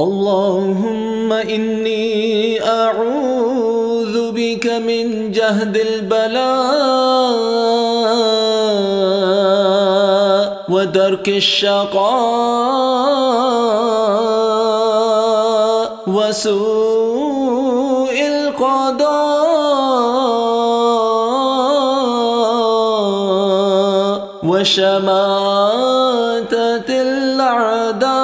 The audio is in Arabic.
اللهم إني أعوذ بك من جهد البلاء ودرك الشقاء وسوء القضاء وشماتة الأعداء